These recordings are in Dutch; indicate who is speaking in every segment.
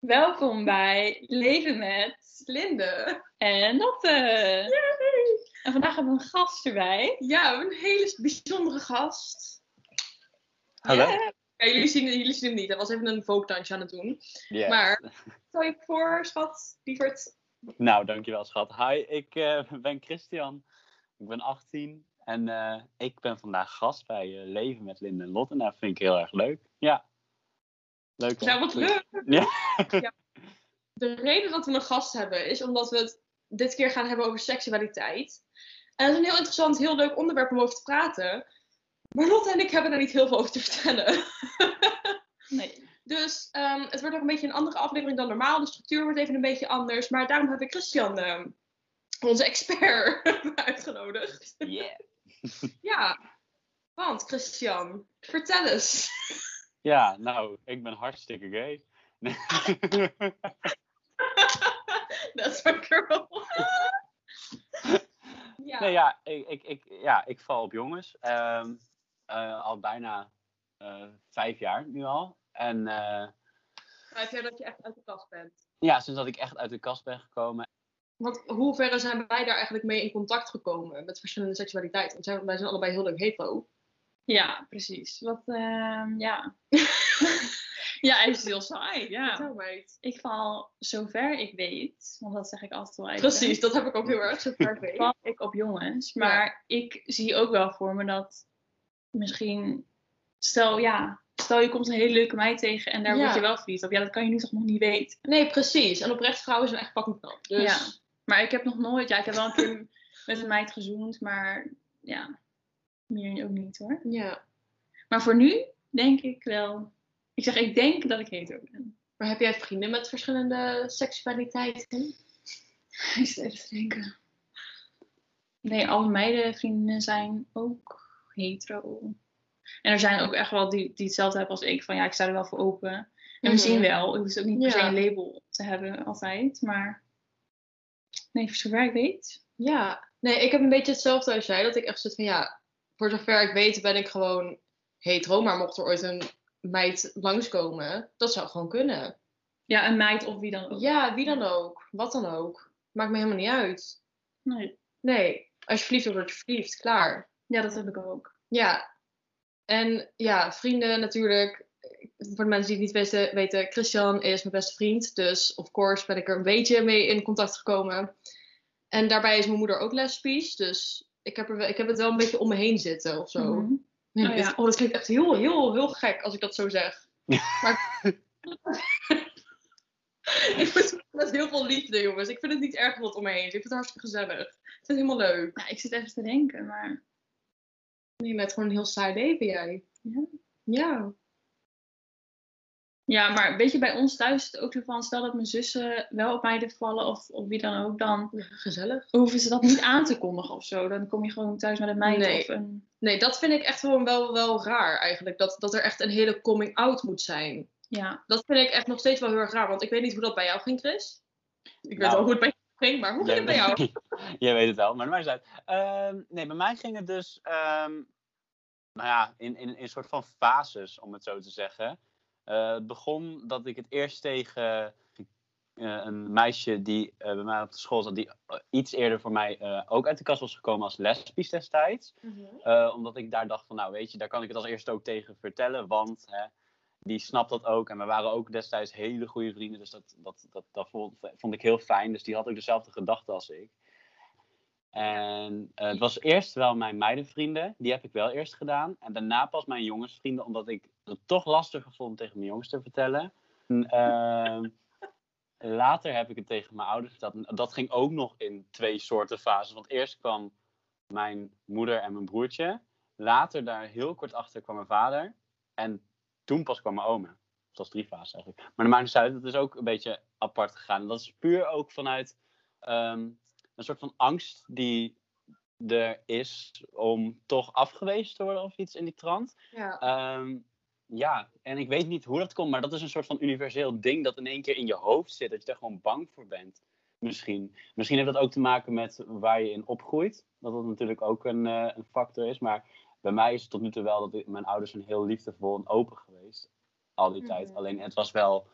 Speaker 1: Welkom bij Leven met
Speaker 2: Linde.
Speaker 1: en Lotte. En vandaag hebben we een gast erbij.
Speaker 2: Ja, een hele bijzondere gast.
Speaker 3: Hallo.
Speaker 2: Ja, jullie, zien, jullie zien hem niet. Hij was even een folkdansje aan het doen.
Speaker 3: Yes.
Speaker 2: Maar- Stel je voor, schat, lieverd.
Speaker 3: Nou, dankjewel schat. Hi, ik eh, ben Christian. Ik ben 18 en eh, ik ben vandaag gast bij eh, Leven met Linde en Lotte. En dat vind ik heel erg leuk. Ja. Leuk
Speaker 2: wat leuk.
Speaker 3: Ja.
Speaker 2: De reden dat we een gast hebben is omdat we het dit keer gaan hebben over seksualiteit. En dat is een heel interessant, heel leuk onderwerp om over te praten. Maar Lotte en ik hebben daar niet heel veel over te vertellen.
Speaker 1: Nee.
Speaker 2: Dus ehm, het wordt ook een beetje een andere aflevering dan normaal. De structuur wordt even een beetje anders. Maar daarom heb ik Christian, ehm, onze expert, uitgenodigd.
Speaker 3: Yeah.
Speaker 2: Ja, want Christian, vertel eens.
Speaker 3: Ja, nou, ik ben hartstikke gay. Nee.
Speaker 2: That's my girl. ja.
Speaker 3: Nee, ja, ik, ik, ik, ja, ik val op jongens. Ehm, eh, al bijna eh, vijf jaar nu al. En eh,
Speaker 2: Vijf jaar dat je echt uit de kast bent.
Speaker 3: ja, sinds dat ik echt uit de kast ben gekomen.
Speaker 2: Want hoe ver zijn wij daar eigenlijk mee in contact gekomen met verschillende seksualiteiten? Want wij zijn allebei heel leuk hetero.
Speaker 1: Ja, precies. Wat, ehm, ja. ja, hij is heel saai. Ja. Ik val, zover ik weet, want dat zeg ik altijd wel even.
Speaker 2: Precies, dat heb ik ook heel erg zo ver weet.
Speaker 1: val ik op jongens. Maar ik zie ook wel voor me dat misschien, stel ja, stel je komt een hele leuke meid tegen en daar
Speaker 2: Ja.
Speaker 1: word je wel verliefd op. Ja, dat kan je nu toch nog niet weten.
Speaker 2: Nee, precies. En oprecht vrouwen zijn echt fucking knap. Dus
Speaker 1: Ja. Maar ik heb nog nooit, ja, ik heb wel een keer met een meid gezoend, maar ja, meer ook niet hoor.
Speaker 2: ja.
Speaker 1: Maar voor nu denk ik wel, ik zeg ik denk dat ik hetero ben.
Speaker 2: Maar heb jij vrienden met verschillende seksualiteiten?
Speaker 1: Ik zit even te denken. Nee, alle meidenvrienden zijn ook hetero. En er zijn ook echt wel die, die hetzelfde hebben als ik. Van ja, ik sta er wel voor open. En we
Speaker 2: Mhm.
Speaker 1: zien wel. Ik hoef ook niet per se
Speaker 2: Ja.
Speaker 1: een label te hebben altijd. Maar nee, voor zover ik weet.
Speaker 2: Ja. Nee, ik heb een beetje hetzelfde als jij. Dat ik echt zit van ja, voor zover ik weet ben ik gewoon hetero. Maar mocht er ooit een meid langskomen, dat zou gewoon kunnen.
Speaker 1: Ja, een meid of wie dan ook.
Speaker 2: Ja, wie dan ook. Wat dan ook. Maakt me helemaal niet uit.
Speaker 1: Nee.
Speaker 2: Nee, als je verliefd wordt, word je verliefd. Klaar.
Speaker 1: Ja, dat heb ik ook.
Speaker 2: Ja. En ja, vrienden natuurlijk. Voor de mensen die het niet weten, weten, Christian is mijn beste vriend. Dus of course ben ik er een beetje mee in contact gekomen. En daarbij is mijn moeder ook lesbisch. Dus ik heb, er, wel- ik heb het wel een beetje om me heen zitten of zo.
Speaker 1: Mhm. Oh,
Speaker 2: dit-
Speaker 1: ja.
Speaker 2: oh, dat klinkt echt heel, heel, heel gek als ik dat zo zeg. Maar ik vind het met heel veel liefde, jongens. Ik vind het niet erg wat om me heen. Ik vind het hartstikke gezellig. Ik vind het helemaal leuk.
Speaker 1: Ja, ik zit even te denken, maar
Speaker 2: Nee, met gewoon een heel saai leven, jij.
Speaker 1: Ja.
Speaker 2: Ja.
Speaker 1: Ja, maar weet je, bij ons thuis is het ook zo van, stel dat mijn zussen wel op meiden vallen of, of wie dan ook, dan
Speaker 2: Ja, gezellig.
Speaker 1: hoeven ze dat niet aan te kondigen of zo. Dan kom je gewoon thuis met een meid
Speaker 2: Nee.
Speaker 1: of een...
Speaker 2: Nee, dat vind ik echt gewoon wel, wel raar eigenlijk. Dat, dat er echt een hele coming out moet zijn.
Speaker 1: Ja,
Speaker 2: Dat vind ik echt nog steeds wel heel erg raar. Want ik weet niet hoe dat bij jou ging, Chris. Ik weet
Speaker 3: Nou.
Speaker 2: wel hoe het bij jou ging, maar hoe ging het bij jou?
Speaker 3: Jij weet het wel, maar maakt niet uit. Ehm, nee, bij mij ging het dus, ehm, nou ja, in, in, in een soort van fases, om het zo te zeggen. Eh, het begon dat ik het eerst tegen eh, een meisje die eh, bij mij op de school zat, die iets eerder voor mij ook uit de kast was gekomen als lesbisch destijds. Eh, omdat ik daar dacht van, nou weet je, daar kan ik het als eerste ook tegen vertellen, want hè, die snapt dat ook. En we waren ook destijds hele goede vrienden, dus dat, dat, dat, dat vond, vond ik heel fijn. Dus die had ook dezelfde gedachten als ik. En het was eerst wel mijn meidenvrienden, die heb ik wel eerst gedaan. En daarna pas mijn jongensvrienden, omdat ik het toch lastiger vond tegen mijn jongens te vertellen. En, ehm, later heb ik het tegen mijn ouders verteld. Dat ging ook nog in twee soorten fases. Want eerst kwam mijn moeder en mijn broertje. Later, daar heel kort achter, kwam mijn vader. En toen pas kwam mijn oma. Dat was drie fases eigenlijk. Maar de maakt niet uit, het is ook een beetje apart gegaan. En dat is puur ook vanuit ehm, een soort van angst die er is om toch afgewezen te worden of iets in die trant.
Speaker 2: Ja.
Speaker 3: Ehm, ja, en ik weet niet hoe dat komt, maar dat is een soort van universeel ding dat in één keer in je hoofd zit, dat je er gewoon bang voor bent. Misschien. Misschien heeft dat ook te maken met waar je in opgroeit. Dat dat natuurlijk ook een, eh, een factor is. Maar bij mij is het tot nu toe wel dat ik- mijn ouders zijn heel liefdevol en open geweest. Al die tijd.
Speaker 2: Mhm.
Speaker 3: Alleen het was wel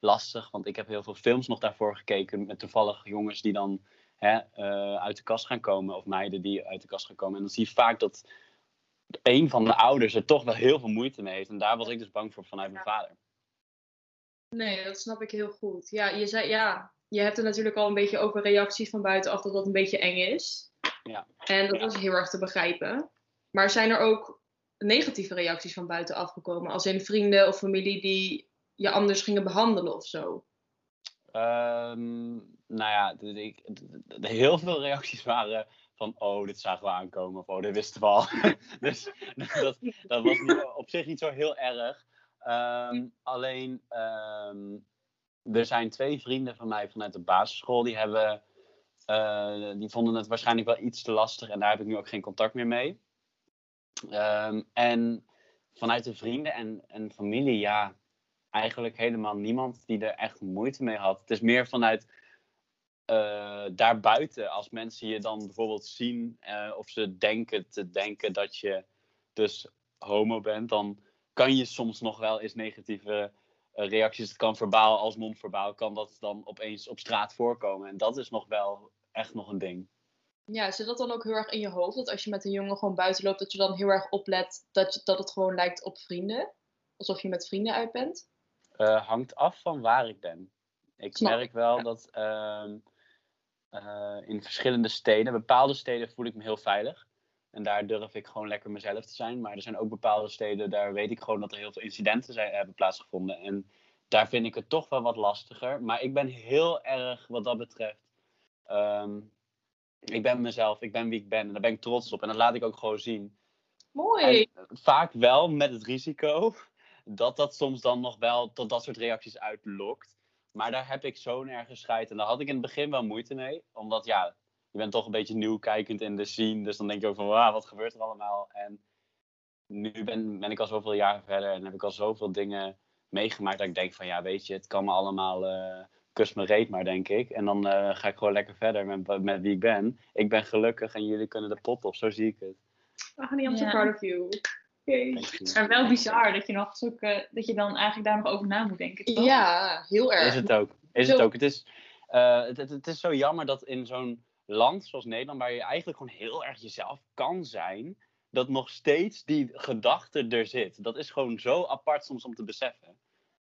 Speaker 3: lastig, want ik heb heel veel films nog daarvoor gekeken met toevallig jongens die dan hè, eh, uit de kast gaan komen, of meiden die uit de kast gaan komen. En dan zie je vaak dat een van de ouders er toch wel heel veel moeite mee heeft. En daar was ik dus bang voor vanuit mijn vader.
Speaker 2: Nee, dat snap ik heel goed. Ja, je zei, ja, je hebt er natuurlijk al een beetje over reacties van buitenaf dat dat een beetje eng is.
Speaker 3: Ja.
Speaker 2: En dat
Speaker 3: Ja.
Speaker 2: is heel erg te begrijpen. Maar zijn er ook negatieve reacties van buitenaf gekomen? Als in vrienden of familie die je anders gingen behandelen of zo?
Speaker 3: Ehm, nou ja, de- heel veel reacties waren van, oh, dit zagen we aankomen, of oh, dit wisten we al. dus dat, dat was op zich niet zo heel erg. Ehm, alleen, ehm, er zijn twee vrienden van mij vanuit de basisschool, die hebben, eh, die vonden het waarschijnlijk wel iets te lastig en daar heb ik nu ook geen contact meer mee. Ehm, en vanuit de vrienden en, en familie, ja, eigenlijk helemaal niemand die er echt moeite mee had. Het is meer vanuit eh, daarbuiten, als mensen je dan bijvoorbeeld zien eh, of ze denken te denken dat je dus homo bent, dan kan je soms nog wel eens negatieve eh, reacties. Het kan verbaal als non-verbaal, kan dat dan opeens op straat voorkomen. En dat is nog wel echt nog een ding.
Speaker 2: Ja, zit dat dan ook heel erg in je hoofd? Dat als je met een jongen gewoon buiten loopt, dat je dan heel erg oplet dat, je, dat het gewoon lijkt op vrienden? Alsof je met vrienden uit bent?
Speaker 3: Hangt af van waar ik ben. Ik
Speaker 2: Snap
Speaker 3: merk wel dat ehm, eh, in verschillende steden, bepaalde steden voel ik me heel veilig. En daar durf ik gewoon lekker mezelf te zijn. Maar er zijn ook bepaalde steden, daar weet ik gewoon dat er heel veel incidenten zijn, hebben plaatsgevonden. En daar vind ik het toch wel wat lastiger. Maar ik ben heel erg wat dat betreft. ehm, ik ben mezelf, ik ben wie ik ben. En daar ben ik trots op. En dat laat ik ook gewoon zien.
Speaker 2: Mooi!
Speaker 3: En vaak wel met het risico dat dat soms dan nog wel tot dat soort reacties uitlokt. Maar daar heb ik zo'n erge scheid. En daar had ik in het begin wel moeite mee. Omdat ja, je bent toch een beetje nieuw kijkend in de scene. Dus dan denk je ook van, wauw, wat gebeurt er allemaal? En nu ben, ben ik al zoveel jaren verder en heb ik al zoveel dingen meegemaakt. Dat ik denk van, ja, weet je, het kan me allemaal... eh kus me reet maar, denk ik. En dan eh, ga ik gewoon lekker verder met, met wie ik ben. Ik ben gelukkig en jullie kunnen de pot op. Zo zie ik het.
Speaker 2: Oh, honey, I'm so proud of you.
Speaker 3: Dank je.
Speaker 1: Maar wel bizar dat je, nog zulke, dat je dan eigenlijk daar nog over na moet denken. toch?
Speaker 2: Ja, heel erg.
Speaker 3: Is het ook. Is het
Speaker 2: Zo-
Speaker 3: ook. Het is, eh, het, het, het is zo jammer dat in zo'n land zoals Nederland, waar je eigenlijk gewoon heel erg jezelf kan zijn, dat nog steeds die gedachte er zit. Dat is gewoon zo apart soms om te beseffen.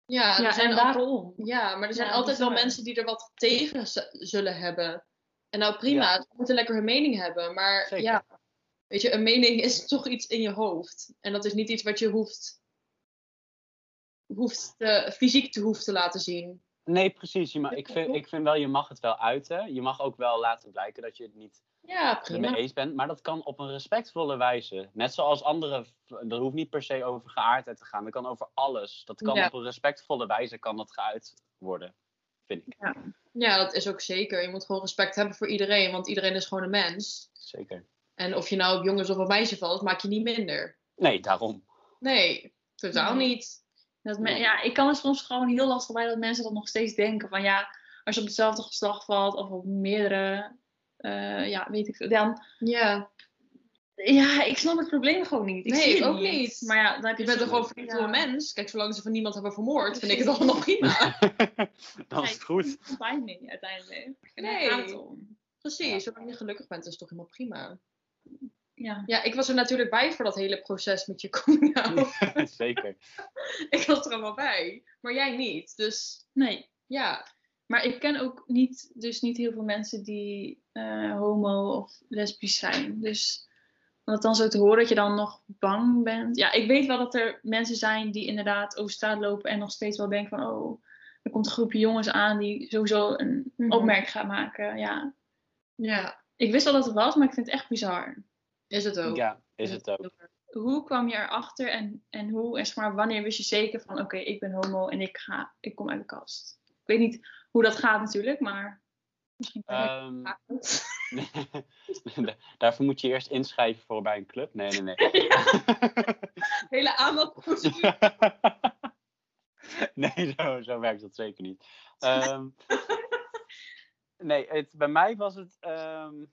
Speaker 2: Ja,
Speaker 1: Ja,
Speaker 2: zijn
Speaker 1: en
Speaker 2: al-
Speaker 1: daarom.
Speaker 2: ja, maar er zijn
Speaker 1: Ja,
Speaker 2: altijd wel mensen die er wat tegen zullen hebben. En nou prima,
Speaker 3: Ja.
Speaker 2: ze moeten lekker hun mening hebben. Maar
Speaker 3: Zeker.
Speaker 2: ja, weet je, een mening is toch iets in je hoofd. En dat is niet iets wat je hoeft, hoeft te- fysiek te hoeft te laten zien.
Speaker 3: Nee, precies. Je ik, vind, ik vind wel, je mag het wel uiten. Je mag ook wel laten blijken dat je het niet
Speaker 2: Ja,
Speaker 3: ermee eens bent. Maar dat kan op een respectvolle wijze. Net zoals andere, dat hoeft niet per se over geaardheid te gaan. Dat kan over alles. Dat kan
Speaker 2: Ja.
Speaker 3: op een respectvolle wijze kan dat geuit worden, vind ik.
Speaker 2: Ja, dat is ook zeker. Je moet gewoon respect hebben voor iedereen, want iedereen is gewoon een mens.
Speaker 3: Zeker.
Speaker 2: En of je nou op jongens of op meisje valt, maak je niet minder.
Speaker 3: Nee, daarom.
Speaker 2: Nee, totaal
Speaker 1: Nee.
Speaker 2: niet.
Speaker 1: Dat men- ja, ik kan er soms gewoon heel lastig bij dat mensen dat nog steeds denken. Van ja, als je op hetzelfde geslacht valt of op meerdere, eh, ja, weet ik veel. Dan,
Speaker 2: Ja,
Speaker 1: ja, ik snap het probleem gewoon niet. Ik
Speaker 2: Nee,
Speaker 1: zie
Speaker 2: ik
Speaker 1: het
Speaker 2: ook niet.
Speaker 1: Maar ja, dan heb je,
Speaker 2: je bent
Speaker 1: soms-
Speaker 2: gewoon
Speaker 1: ja.
Speaker 2: een mens. Kijk, zolang ze van niemand hebben vermoord, vind ik het allemaal prima.
Speaker 3: Dan is het goed.
Speaker 1: Bij mee uiteindelijk.
Speaker 2: Nee.
Speaker 1: het om.
Speaker 2: Precies, zolang je gelukkig bent, is het toch helemaal prima.
Speaker 1: Ja.
Speaker 2: Ja, ik was er natuurlijk bij voor dat hele proces met je coming out.
Speaker 3: Zeker.
Speaker 2: ik was er allemaal bij. Maar jij niet. Dus
Speaker 1: Nee.
Speaker 2: ja,
Speaker 1: Maar ik ken ook niet, dus niet heel veel mensen die eh, homo of lesbisch zijn. Dus om het dan zo te horen dat je dan nog bang bent. Ja, ik weet wel dat er mensen zijn die inderdaad over straat lopen en nog steeds wel denken van, oh, er komt een groepje jongens aan die sowieso een
Speaker 2: Mhm.
Speaker 1: opmerking gaat maken. Ja,
Speaker 2: ja,
Speaker 1: ik wist wel dat het was, maar ik vind het echt bizar.
Speaker 2: is het ook.
Speaker 3: Ja, is het ook.
Speaker 1: Hoe kwam je erachter en, en hoe, en zeg maar, wanneer wist je zeker van, oké, ik ben homo en ik, ga, ik kom uit de kast? Ik weet niet hoe dat gaat natuurlijk, maar misschien
Speaker 3: Ehm, daarvoor moet je eerst inschrijven voor bij een club. Nee, nee, nee.
Speaker 2: Hele aanmeldprocedure.
Speaker 3: nee, zo, zo werkt dat zeker niet. Ehm, nee, het, bij mij was het ehm,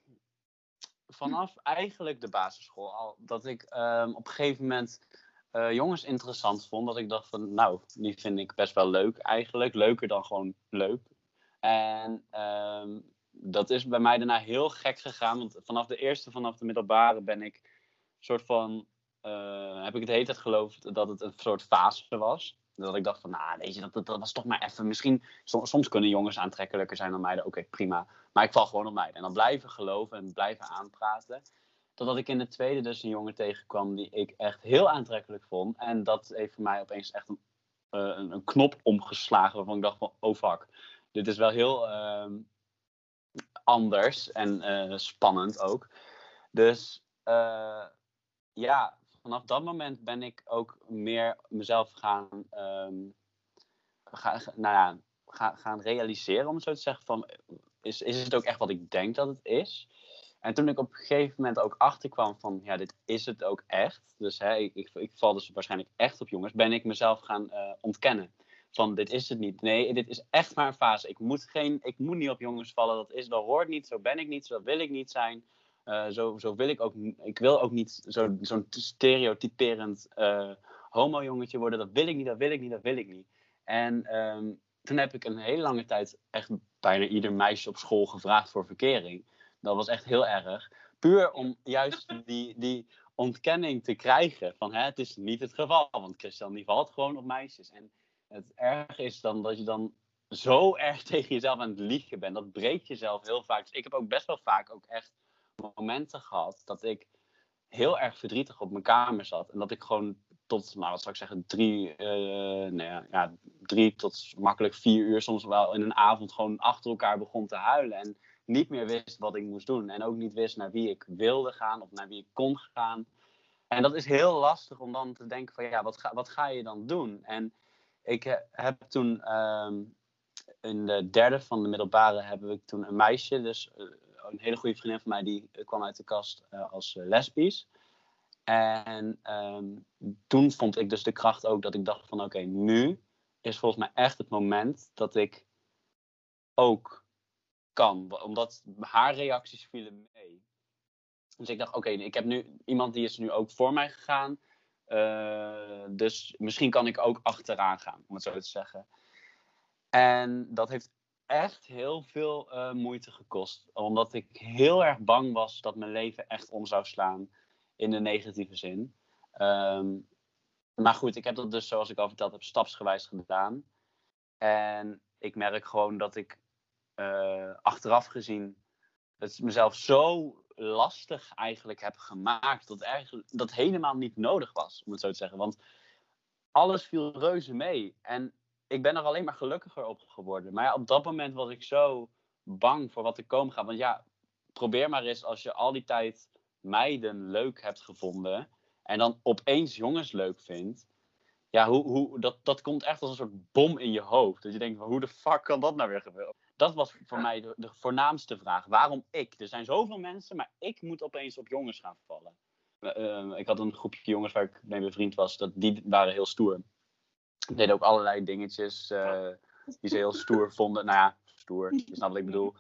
Speaker 3: vanaf eigenlijk de basisschool al dat ik ehm, op een gegeven moment eh, jongens interessant vond. Dat ik dacht van, nou, die vind ik best wel leuk eigenlijk. Leuker dan gewoon leuk. En ehm, dat is bij mij daarna heel gek gegaan. Want vanaf de eerste, vanaf de middelbare ben ik soort van... eh, heb ik het hele tijd geloofd dat het een soort fase was. Dat ik dacht van, nou, weet je, dat, dat, was toch maar even... Misschien, som- soms kunnen jongens aantrekkelijker zijn dan meiden. Oké, prima. Maar ik val gewoon op meiden. En dan blijven geloven en blijven aanpraten. Totdat ik in de tweede dus een jongen tegenkwam die ik echt heel aantrekkelijk vond. En dat heeft voor mij opeens echt een, eh, een, een knop omgeslagen waarvan ik dacht van, oh fuck. Dit is wel heel ehm, anders en eh, spannend ook. Dus eh, ja, vanaf dat moment ben ik ook meer mezelf gaan, ga, ga- nou ja, ga- gaan realiseren, om zo te zeggen. Van, is, is het ook echt wat ik denk dat het is? En toen ik op een gegeven moment ook achterkwam van, ja, dit is het ook echt. Dus hè, ik, ik, ik val dus waarschijnlijk echt op jongens. Ben ik mezelf gaan eh, ontkennen. Van, dit is het niet. Nee, dit is echt maar een fase. Ik moet, geen, ik moet niet op jongens vallen. Dat, is, dat hoort niet. Zo ben ik niet. Zo wil ik niet zijn. Eh, zo, zo wil ik ook. Ik wil ook niet zo- zo'n stereotyperend eh homo-jongetje worden. Dat wil ik niet, dat wil ik niet, dat wil ik niet. En ehm, toen heb ik een hele lange tijd echt bijna ieder meisje op school gevraagd voor verkering. Dat was echt heel erg. Puur om juist die, die ontkenning te krijgen. Van hè, het is niet het geval. Want Christian die valt gewoon op meisjes. En het erg is dan dat je dan zo erg tegen jezelf aan het liegen bent. Dat breekt jezelf heel vaak. Dus ik heb ook best wel vaak ook echt momenten gehad dat ik heel erg verdrietig op mijn kamer zat. En dat ik gewoon tot, nou wat zou ik zeggen, drie, eh, nou ja, ja, drie tot makkelijk vier uur soms wel in een avond gewoon achter elkaar begon te huilen. En niet meer wist wat ik moest doen. En ook niet wist naar wie ik wilde gaan of naar wie ik kon gaan. En dat is heel lastig om dan te denken van ja, wat ga, wat ga je dan doen? En ik heb toen ehm, in de derde van de middelbare hebben we toen een meisje, dus eh, een hele goede vriendin van mij, die eh, kwam uit de kast eh, als eh, lesbisch. En ehm, toen vond ik dus de kracht ook dat ik dacht van oké, nu is volgens mij echt het moment dat ik ook kan. Omdat haar reacties vielen mee. Dus ik dacht, oké, ik heb nu iemand die is nu ook voor mij gegaan. Dus misschien kan ik ook achteraan gaan, om het zo te zeggen. En dat heeft echt heel veel eh, moeite gekost. Omdat ik heel erg bang was dat mijn leven echt om zou slaan. In de negatieve zin. Ehm, maar goed, ik heb dat dus, zoals ik al verteld heb, stapsgewijs gedaan. En ik merk gewoon dat ik eh, achteraf gezien het mezelf zo lastig eigenlijk heb gemaakt. Dat, eigenlijk, dat helemaal niet nodig was, om het zo te zeggen. Want alles viel reuze mee. En ik ben er alleen maar gelukkiger op geworden. Maar ja, op dat moment was ik zo bang voor wat er komen gaat. Want ja, probeer maar eens als je al die tijd meiden leuk hebt gevonden. En dan opeens jongens leuk vindt. Ja, hoe, hoe, dat, dat komt echt als een soort bom in je hoofd. Dat je denkt, van, hoe de fuck kan dat nou weer gebeuren? Dat was voor mij de, de voornaamste vraag. Waarom ik? Er zijn zoveel mensen, maar ik moet opeens op jongens gaan vallen. Eh, eh, ik had een groepje jongens waar ik mee bevriend was. Dat, die waren heel stoer. Die deden ook allerlei dingetjes eh, die ze heel stoer vonden. Nou ja, stoer. Je snapt wat ik bedoel.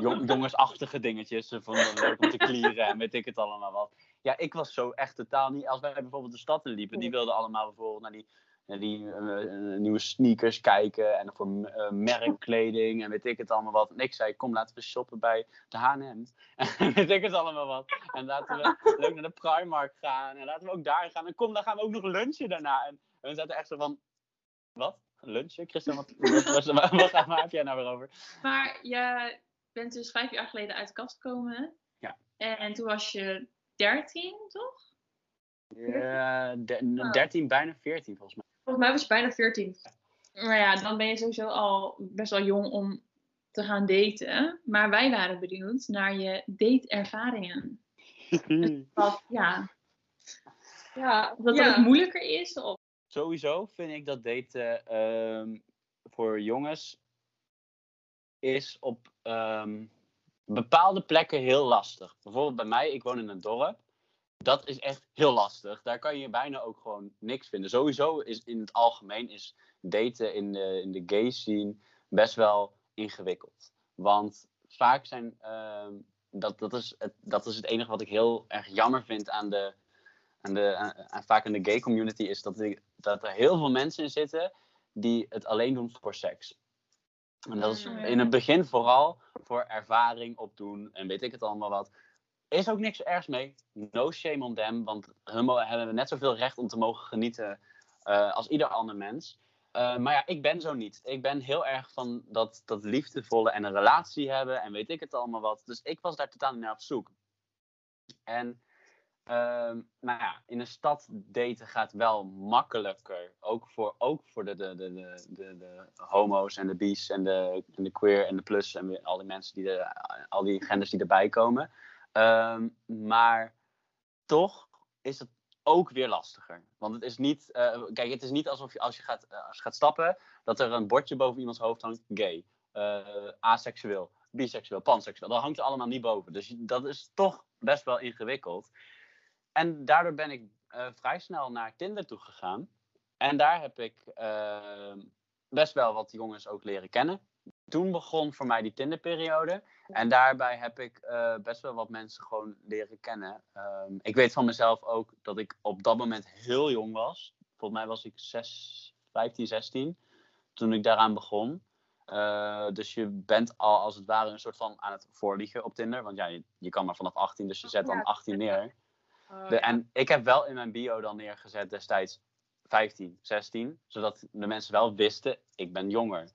Speaker 3: Jong, jongensachtige dingetjes. Ze vonden het leuk om te klieren en weet ik het allemaal wat. Ja, ik was zo echt totaal niet. Als wij bijvoorbeeld de stad liepen, die wilden allemaal bijvoorbeeld naar die, naar die eh, nieuwe sneakers kijken. En voor eh, merkkleding en weet ik het allemaal wat. En ik zei, kom laten we shoppen bij de H&M. En weet ik het allemaal wat. En laten we leuk naar de Primark gaan. En laten we ook daar gaan. En kom, dan gaan we ook nog lunchen daarna. En, en we zaten echt zo van, wat? Lunchen? Christian, wat, wat, wat, wat, waar heb jij nou weer over?
Speaker 1: Maar je bent dus vijf jaar geleden uit de kast gekomen.
Speaker 3: Ja.
Speaker 1: En toen was je dertien, toch?
Speaker 3: Ja, de- 13, bijna 14 volgens mij.
Speaker 2: Volgens mij was je bijna 14.
Speaker 1: Maar ja, dan ben je sowieso al best wel jong om te gaan daten. Maar wij waren benieuwd naar je dateervaringen. Wat, ja,
Speaker 2: Ja,
Speaker 1: of dat
Speaker 2: ja.
Speaker 1: het moeilijker is. Of...
Speaker 3: Sowieso vind ik dat daten ehm, voor jongens is op ehm, bepaalde plekken heel lastig. Bijvoorbeeld bij mij, ik woon in een dorp. Dat is echt heel lastig. Daar kan je bijna ook gewoon niks vinden. Sowieso is in het algemeen is daten in de, in de gay scene best wel ingewikkeld. Want vaak zijn, ehm, dat, dat, is het, dat is het enige wat ik heel erg jammer vind aan de, en, de, en, en vaak in de gay community is dat, die- dat er heel veel mensen in zitten die het alleen doen voor seks. En dat is
Speaker 2: Mm.
Speaker 3: in het begin vooral voor ervaring opdoen en weet ik het allemaal wat. Is ook niks ergs mee. No shame on them, want hun hebben net zoveel recht om te mogen genieten eh, als ieder ander mens. Eh, maar ja, ik ben zo niet. Ik ben heel erg van dat, dat liefdevolle en een relatie hebben en weet ik het allemaal wat. Dus ik was daar totaal niet naar op zoek. En ehm, nou ja, in een stad daten gaat wel makkelijker. Ook voor, ook voor de, de, de, de, de, de homo's en de bi's en de, de queer en de plus en al die mensen die er, al die genders die erbij komen. Ehm, maar toch is het ook weer lastiger. Want het is niet, eh, kijk, het is niet alsof je als je gaat, eh, als je gaat stappen, dat er een bordje boven iemands hoofd hangt, gay, eh, aseksueel, biseksueel, panseksueel. Dat hangt er allemaal niet boven. Dus dat is toch best wel ingewikkeld. En daardoor ben ik eh, vrij snel naar Tinder toe gegaan. En daar heb ik eh, best wel wat jongens ook leren kennen. Toen begon voor mij die Tinderperiode. En daarbij heb ik eh, best wel wat mensen gewoon leren kennen. Ehm, ik weet van mezelf ook dat ik op dat moment heel jong was. Volgens mij was ik 6, 15, 16 toen ik daaraan begon. Eh, dus je bent al als het ware een soort van aan het voorliegen op Tinder. Want ja, je, je kan maar vanaf 18, dus je zet dan
Speaker 2: Ja.
Speaker 3: 18 neer.
Speaker 2: Oh,
Speaker 3: De,
Speaker 2: ja.
Speaker 3: en ik heb wel in mijn bio dan neergezet destijds 15, 16. Zodat de mensen wel wisten, ik ben jonger.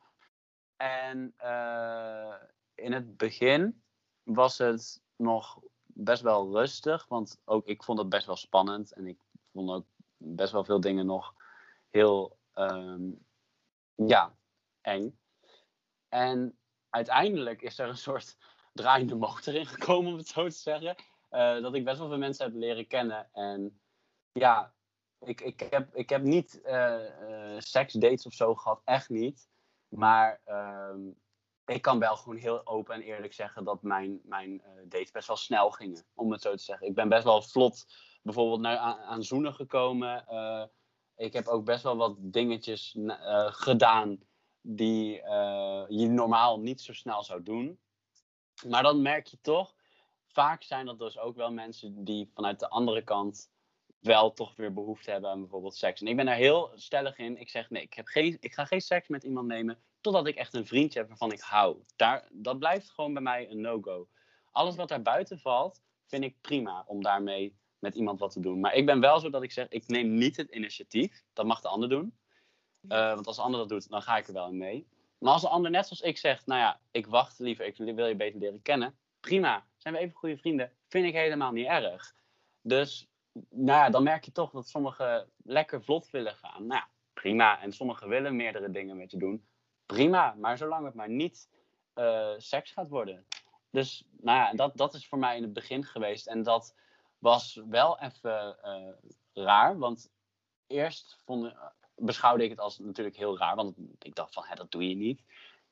Speaker 3: En eh, in het begin was het nog best wel rustig. Want ook ik vond het best wel spannend. En ik vond ook best wel veel dingen nog heel, ehm, ja, eng. En uiteindelijk is er een soort draaiende motor in gekomen, om het zo te zeggen. Eh, dat ik best wel veel mensen heb leren kennen. En ja, ik, ik, heb, ik heb niet eh, eh, seksdates of zo gehad, echt niet. Maar ehm, ik kan wel gewoon heel open en eerlijk zeggen dat mijn, mijn dates best wel snel gingen, om het zo te zeggen. Ik ben best wel vlot bijvoorbeeld naar, aan, aan zoenen gekomen. Ik heb ook best wel wat dingetjes gedaan die je normaal niet zo snel zou doen. Maar dan merk je toch, vaak zijn dat dus ook wel mensen die vanuit de andere kant wel toch weer behoefte hebben aan bijvoorbeeld seks. En ik ben daar heel stellig in. Ik zeg nee, ik, heb geen, ik ga geen seks met iemand nemen totdat ik echt een vriendje heb waarvan ik hou. Daar, dat blijft gewoon bij mij een no-go. Alles wat daar buiten valt, vind ik prima om daarmee met iemand wat te doen. Maar ik ben wel zo dat ik zeg, ik neem niet het initiatief. Dat mag de ander doen. Eh, want als de ander dat doet, dan ga ik er wel in mee. Maar als de ander net zoals ik zegt, nou ja, ik wacht liever, ik wil je beter leren kennen. Prima, zijn we even goede vrienden? Vind ik helemaal niet erg. Dus, nou ja, dan merk je toch dat sommigen lekker vlot willen gaan. Nou ja, prima. En sommigen willen meerdere dingen met je doen. Prima, maar zolang het maar niet eh, seks gaat worden. Dus, nou ja, dat, dat is voor mij in het begin geweest. En dat was wel even eh, raar, want eerst vond, beschouwde ik het als natuurlijk heel raar, want ik dacht van, hè, dat doe je niet.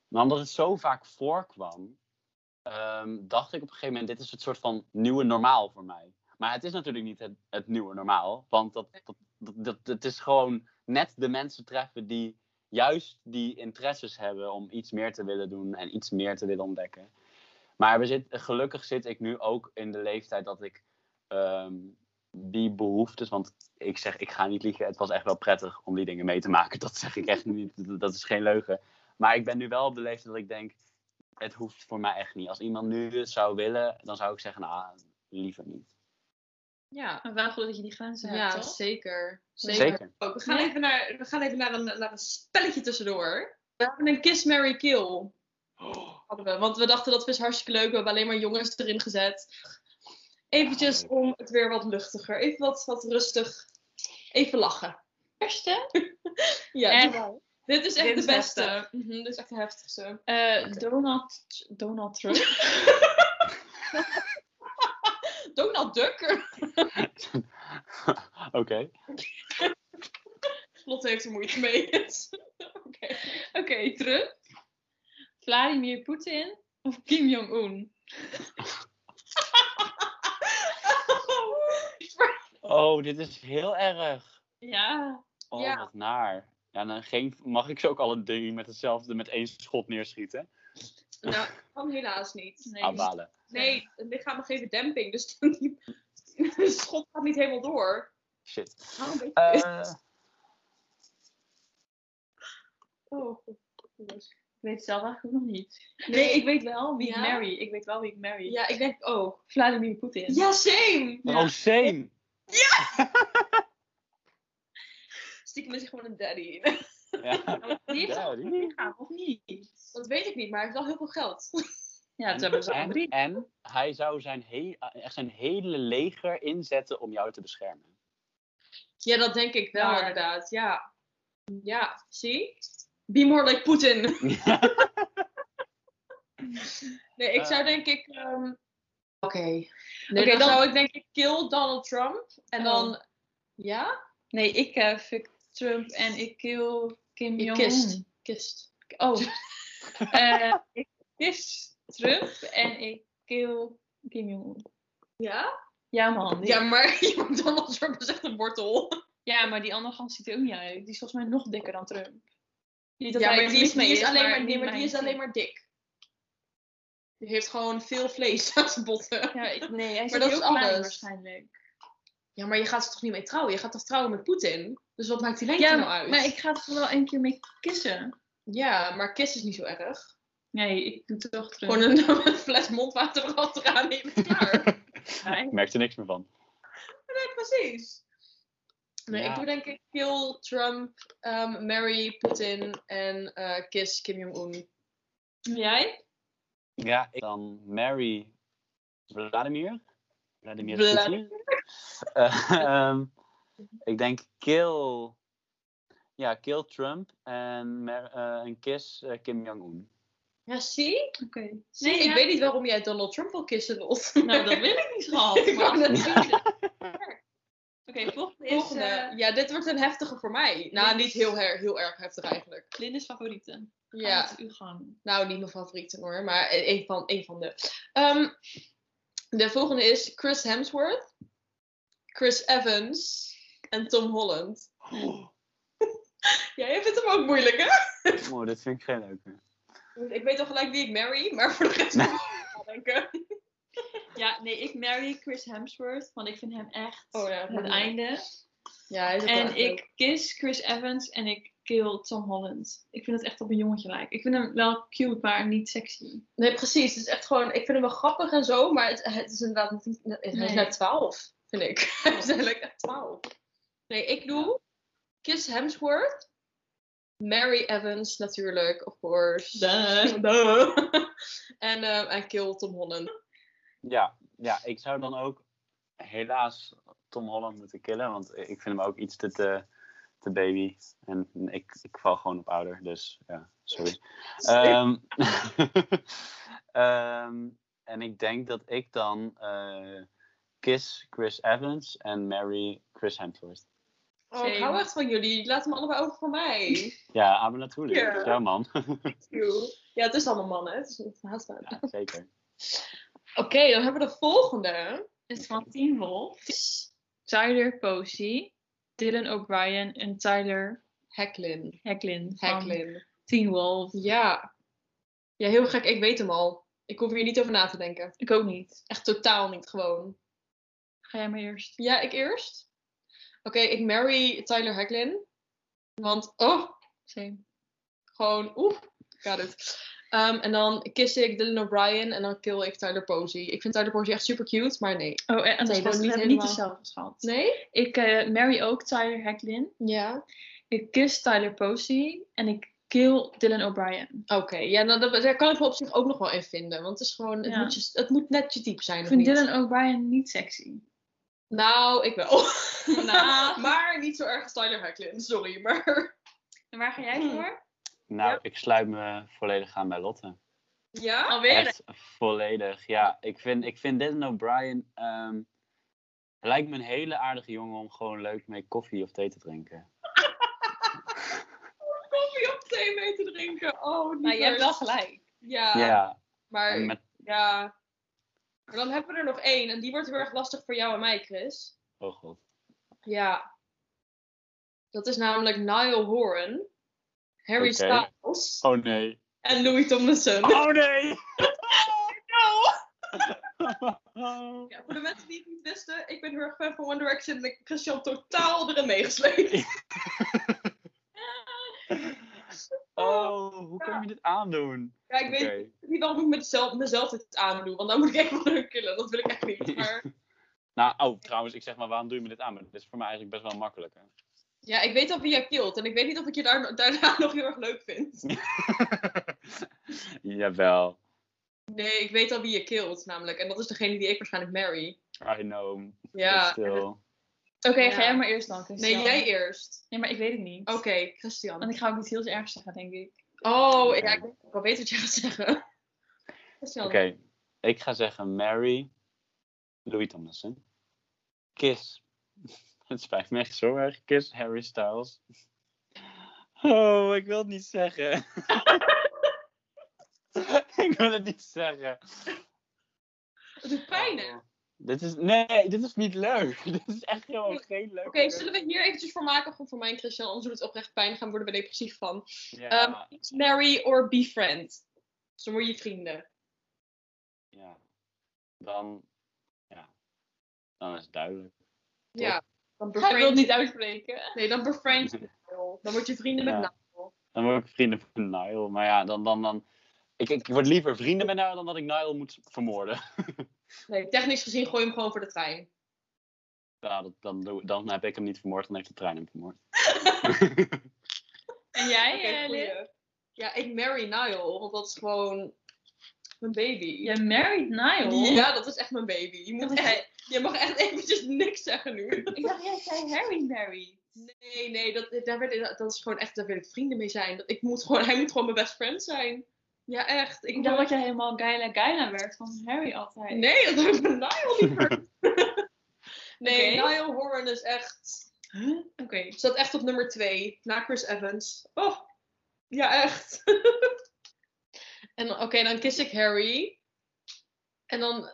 Speaker 3: Maar omdat het zo vaak voorkwam, ehm, dacht ik op een gegeven moment, dit is het soort van nieuwe normaal voor mij. Maar het is natuurlijk niet het, het nieuwe normaal, want dat, dat, dat, dat, het is gewoon net de mensen treffen die juist die interesses hebben om iets meer te willen doen en iets meer te willen ontdekken. Maar we zit, gelukkig zit ik nu ook in de leeftijd dat ik ehm, die behoeftes, want ik zeg, ik ga niet liegen, het was echt wel prettig om die dingen mee te maken. Dat zeg ik echt niet, dat is geen leugen. Maar ik ben nu wel op de leeftijd dat ik denk, het hoeft voor mij echt niet. Als iemand nu het zou willen, dan zou ik zeggen, nou, liever niet.
Speaker 2: Ja,
Speaker 1: Maar wel goed dat je die grenzen hebt,
Speaker 2: ja
Speaker 1: toch?
Speaker 2: zeker. Zeker.
Speaker 3: Zeker.
Speaker 2: Ook. We gaan
Speaker 1: Ja.
Speaker 2: even, naar, we gaan even naar, een, naar een spelletje tussendoor. We hebben een Kiss, Mary Kill. Hadden we, want we dachten dat was hartstikke leuk. We hebben alleen maar jongens erin gezet. Eventjes
Speaker 3: leuk.
Speaker 2: om het weer wat luchtiger. Even wat, wat rustig. Even lachen.
Speaker 1: Eerste?
Speaker 2: Ja,
Speaker 1: Echt?
Speaker 2: Dit is echt
Speaker 1: Dit is
Speaker 2: de beste.
Speaker 1: heftig.
Speaker 2: Mhm, dit is echt de heftigste.
Speaker 1: Eh, Donald, Donald Trump.
Speaker 2: Donald Duck.
Speaker 3: Oké.
Speaker 2: Lotte heeft er moeite mee. Oké.
Speaker 1: Oké, Trump. Vladimir Poetin of Kim Jong-un?
Speaker 3: Oh, dit is heel erg.
Speaker 1: Ja.
Speaker 3: Oh,
Speaker 2: Ja.
Speaker 3: wat naar. Ja, dan geen, mag ik ze ook alle drie met hetzelfde, met één schot neerschieten?
Speaker 2: nou, kan helaas niet.
Speaker 1: Nee.
Speaker 3: Afbalen.
Speaker 2: Nee, het lichaam geeft demping, dus die- de schot gaat niet helemaal door.
Speaker 3: Shit.
Speaker 2: Oh, een beetje.
Speaker 3: Eh,
Speaker 2: oh.
Speaker 1: Ik weet het zelf eigenlijk ook nog niet. Nee, ik weet wel wie
Speaker 2: Ja?
Speaker 1: ik marry. Ik weet wel wie ik marry.
Speaker 2: Ja, ik denk ook.
Speaker 1: Vladimir Poetin.
Speaker 2: Ja, same!
Speaker 3: Oh, same.
Speaker 2: Stiekem is hij gewoon een daddy.
Speaker 3: Ja.
Speaker 1: Die of niet?
Speaker 2: Dat weet ik niet, maar hij heeft wel heel veel geld.
Speaker 1: Ja, dat hebben ze al
Speaker 3: en,
Speaker 1: drie.
Speaker 3: en hij zou zijn, he- echt zijn hele leger inzetten om jou te beschermen.
Speaker 2: Ja, dat denk ik wel
Speaker 1: Ja.
Speaker 2: inderdaad. Ja. Ja, zie? Be more like Putin. Nee, ik zou
Speaker 3: Eh.
Speaker 2: denk ik... ehm, Oké. Nee, dan,
Speaker 1: dan-
Speaker 2: zou ik denk ik kill Donald Trump. En
Speaker 1: Oh.
Speaker 2: dan... Ja?
Speaker 1: Nee, ik eh fuck Trump en ik kill Kim Jong-un.
Speaker 2: kist. Kist.
Speaker 1: Oh. Eh, ik kiss Trump en ik kill Kim Jong-un.
Speaker 2: Ja?
Speaker 1: Ja man. die-
Speaker 2: Ja, maar Donald Trump is echt een wortel.
Speaker 1: ja, maar die andere gast ziet er ook niet uit. Die is volgens mij nog dikker dan Trump. Niet dat
Speaker 2: Ja,
Speaker 1: hij
Speaker 2: maar die is,
Speaker 1: mee
Speaker 2: die is alleen maar, nee, maar die is alleen maar dik. Die heeft gewoon veel vlees aan zijn botten.
Speaker 1: Ja, ik, nee, hij is
Speaker 2: Maar
Speaker 1: heel
Speaker 2: dat is alles.
Speaker 1: waarschijnlijk.
Speaker 2: Ja, maar je gaat er toch niet mee trouwen? Je gaat toch trouwen met Poetin? Dus wat maakt die lengte
Speaker 1: Ja,
Speaker 2: nou uit?
Speaker 1: maar ik ga er wel een keer mee kissen.
Speaker 2: Ja, maar kiss is niet zo erg.
Speaker 1: Nee, ik doe toch Trump.
Speaker 2: Gewoon een, een fles mondwater erachteraan en je bent klaar.
Speaker 3: Ik merk er niks meer van.
Speaker 2: nee, precies. Nee,
Speaker 3: Ja.
Speaker 2: ik doe denk ik kill Trump, um, marry Poetin en eh, kiss Kim Jong-un.
Speaker 1: Jij?
Speaker 3: Ja, ik dan Mary Vladimir. Vladimir
Speaker 2: Vladimir.
Speaker 3: Eh, ehm, ik denk kill. Ja, kill Trump en, eh, en kiss eh, Kim Jong-un.
Speaker 2: Ja, zie?
Speaker 1: Oké.
Speaker 2: Zie, ik weet niet waarom jij Donald Trump wil kissen, Lot.
Speaker 1: Nou, dat wil ik niet, schat.
Speaker 2: Ik
Speaker 1: Maar-
Speaker 2: zeggen.
Speaker 1: Oké, volgende is
Speaker 2: Volgende.
Speaker 1: eh
Speaker 2: Ja, dit wordt een heftige voor mij. Nou, niet heel, her- heel erg heftig eigenlijk.
Speaker 1: Linda's favorieten.
Speaker 2: Ja,
Speaker 1: Ja. uw gang.
Speaker 2: nou niet mijn favorieten hoor, maar een van, een van de. Ehm, de volgende is Chris Hemsworth, Chris Evans en Tom Holland. Ja, jij vindt hem ook moeilijk hè?
Speaker 3: Oh, dit vind ik geen leuke.
Speaker 2: Ik weet al gelijk wie ik marry, maar voor de rest moet ik nadenken.
Speaker 1: Ja, nee, ik marry Chris Hemsworth, want ik vind hem echt
Speaker 2: Oh ja,
Speaker 1: het einde.
Speaker 2: Ja, hij is ook wel
Speaker 1: En
Speaker 2: leuk.
Speaker 1: ik kiss Chris Evans en ik kill Tom Holland. Ik vind het echt op een jongetje lijken. Ik vind hem wel cute, maar niet sexy.
Speaker 2: Nee, precies. Het is echt gewoon, ik vind hem wel grappig en zo, maar het, het is inderdaad niet, hij is net 12, vind ik. Hij is eigenlijk echt 12. Nee, ik doe Kiss Hemsworth, Mary Evans natuurlijk, of course. Duh. en, eh, en kill Tom Holland.
Speaker 3: Ja, ja, ik zou dan ook helaas Tom Holland moeten killen, want ik vind hem ook iets te, te, te baby. En ik, ik val gewoon op ouder, dus ja, sorry. Ehm, ehm, en ik denk dat ik dan eh, kiss Chris Evans en marry Chris Hemsworth.
Speaker 2: Oh, ik hou echt van jullie. Laat hem allebei over voor mij.
Speaker 3: Ja, aber natuurlijk.
Speaker 2: Ja.
Speaker 3: Ja, man.
Speaker 2: ja, het is allemaal mannen. Het is niet haast
Speaker 3: ja, zeker.
Speaker 2: Oké, dan hebben we de volgende.
Speaker 1: Het is van Teen Wolf. Tyler Posey, Dylan O'Brien en Tyler
Speaker 2: Hecklin.
Speaker 1: Hecklin
Speaker 2: Hecklin.
Speaker 1: Teen Wolf.
Speaker 2: Ja. Ja, heel gek. Ik weet hem al. Ik hoef hier niet over na te denken.
Speaker 1: Ik ook niet.
Speaker 2: Echt totaal niet gewoon.
Speaker 1: Ga jij maar eerst.
Speaker 2: Ja, ik eerst. Oké, ik marry Tyler Hecklin. Want, oh,
Speaker 1: Same.
Speaker 2: gewoon, oeh, got it. Ehm, en dan kiss ik Dylan O'Brien en dan kill ik Tyler Posey. Ik vind Tyler Posey echt super cute, maar nee.
Speaker 1: Oh, en
Speaker 2: Nee, dat is niet helemaal-
Speaker 1: dezelfde schat.
Speaker 2: Nee?
Speaker 1: Ik eh, marry ook Tyler Hecklin.
Speaker 2: Ja.
Speaker 1: Ik kiss Tyler Posey en ik kill Dylan O'Brien.
Speaker 2: Oké, ja, nou, dat, daar kan ik me op zich ook nog wel in vinden. Want het is gewoon, het,
Speaker 1: Ja.
Speaker 2: moet, je, het moet net je type zijn,
Speaker 1: Ik vind? Dylan O'Brien niet sexy.
Speaker 2: Nou, ik wel.
Speaker 1: Nou.
Speaker 2: maar niet zo erg als Tyler Hecklin, sorry. Maar
Speaker 1: En waar ga jij
Speaker 2: Hmm.
Speaker 1: voor?
Speaker 3: Nou,
Speaker 2: Ja.
Speaker 3: ik sluit me volledig aan bij Lotte.
Speaker 2: ja?
Speaker 1: Alweer?
Speaker 3: Echt volledig. Ja, ik vind, ik vind Dylan O'Brien. ehm, lijkt me een hele aardige jongen om gewoon leuk mee koffie of thee te drinken.
Speaker 2: Koffie op thee mee te drinken. Oh, niet
Speaker 1: Nou, je hebt wel gelijk.
Speaker 2: Ja,
Speaker 3: ja,
Speaker 2: maar,
Speaker 3: met.
Speaker 2: ja. Maar dan hebben we er nog één. En die wordt heel erg lastig voor jou en mij, Chris.
Speaker 3: Oh god.
Speaker 2: Ja. Dat is namelijk Niall Horan, Harry. Styles
Speaker 3: Oh nee.
Speaker 2: en Louis Tomlinson.
Speaker 3: Oh nee!
Speaker 2: Ja, voor de mensen die het niet wisten, ik ben heel erg fan van One Direction en ik heb Christian totaal erin meegesleept.
Speaker 3: oh, hoe kan je dit aandoen?
Speaker 2: Ja, ik weet niet waarom ik mezelf, mezelf dit aandoe, want dan moet ik echt wel killen. Dat wil ik echt niet. Maar
Speaker 3: Nou, oh, trouwens, ik zeg maar, waarom doe je me dit aan? Maar dit is voor mij eigenlijk best wel makkelijk. Hè?
Speaker 2: ja, ik weet al wie jij kilt en ik weet niet of ik je daar, daarna nog heel erg leuk vind.
Speaker 3: Jawel,
Speaker 2: Nee, ik weet al wie je kilt namelijk. En dat is degene die ik waarschijnlijk marry.
Speaker 3: I know.
Speaker 2: Ja.
Speaker 3: Stil.
Speaker 1: Oké,
Speaker 2: Ja.
Speaker 1: ga jij maar eerst dan. Christian.
Speaker 2: Nee, jij eerst.
Speaker 1: Nee, maar ik weet het niet.
Speaker 2: Oké, Christian.
Speaker 1: Want ik ga ook iets heel ergs zeggen, denk ik.
Speaker 2: Oh, ja, ik weet wel weet wat jij gaat zeggen. Christian.
Speaker 3: Oké, ik ga zeggen Mary Louis Tomlinson. Kiss. Het spijt me echt zo erg. Kiss Harry Styles. Oh, ik wil het niet zeggen. ik wil het niet zeggen.
Speaker 2: Het doet pijn, hè?
Speaker 3: Dit is, nee, dit is niet leuk. Dit is echt gewoon geen leuk.
Speaker 2: Oké, zullen we hier eventjes voor maken? Gewoon voor mij en Christian, anders doet het oprecht pijn. Gaan worden we depressief van.
Speaker 3: Ja,
Speaker 2: Ehm, marry or befriend. Dus dan word je vrienden.
Speaker 3: ja. Dan, ja. Dan is het duidelijk.
Speaker 2: Ja. Dan
Speaker 1: Ga ik wil het
Speaker 2: befriend.
Speaker 1: niet uitspreken.
Speaker 2: Nee, dan befriend je. Dan word je vrienden met. Niall.
Speaker 3: Dan word ik vrienden met Niall. Maar ja, dan, dan, dan. Ik, ik word liever vrienden met Niall dan dat ik Niall moet vermoorden.
Speaker 2: Nee, technisch gezien gooi je hem gewoon voor de trein.
Speaker 3: Ja, dat, dan, doe- dan heb ik hem niet vermoord, dan heeft de trein hem vermoord.
Speaker 1: En jij, eh?
Speaker 2: Ja, ik marry Niall, want dat is gewoon mijn baby.
Speaker 1: Je married Niall?
Speaker 2: Ja, dat is echt mijn baby. Je, moet
Speaker 1: dacht
Speaker 2: echt, je mag echt eventjes niks zeggen nu.
Speaker 1: Ik dacht, jij zei Harry married.
Speaker 2: Nee, nee, dat, daar werd, dat is gewoon echt, daar wil ik vrienden mee zijn. Dat, ik moet gewoon, hij moet gewoon mijn best friend zijn. Ja, echt. Ik
Speaker 1: Ik dacht dat je helemaal geila geila werd van Harry altijd.
Speaker 2: Nee, dat heb ik met Niall liever. nee,
Speaker 1: Oké.
Speaker 2: Niall Horan is echt...
Speaker 1: Huh? Oké.
Speaker 2: Staat echt op nummer 2, na Chris Evans. Oh, ja echt. en oké, dan kiss ik Harry. En dan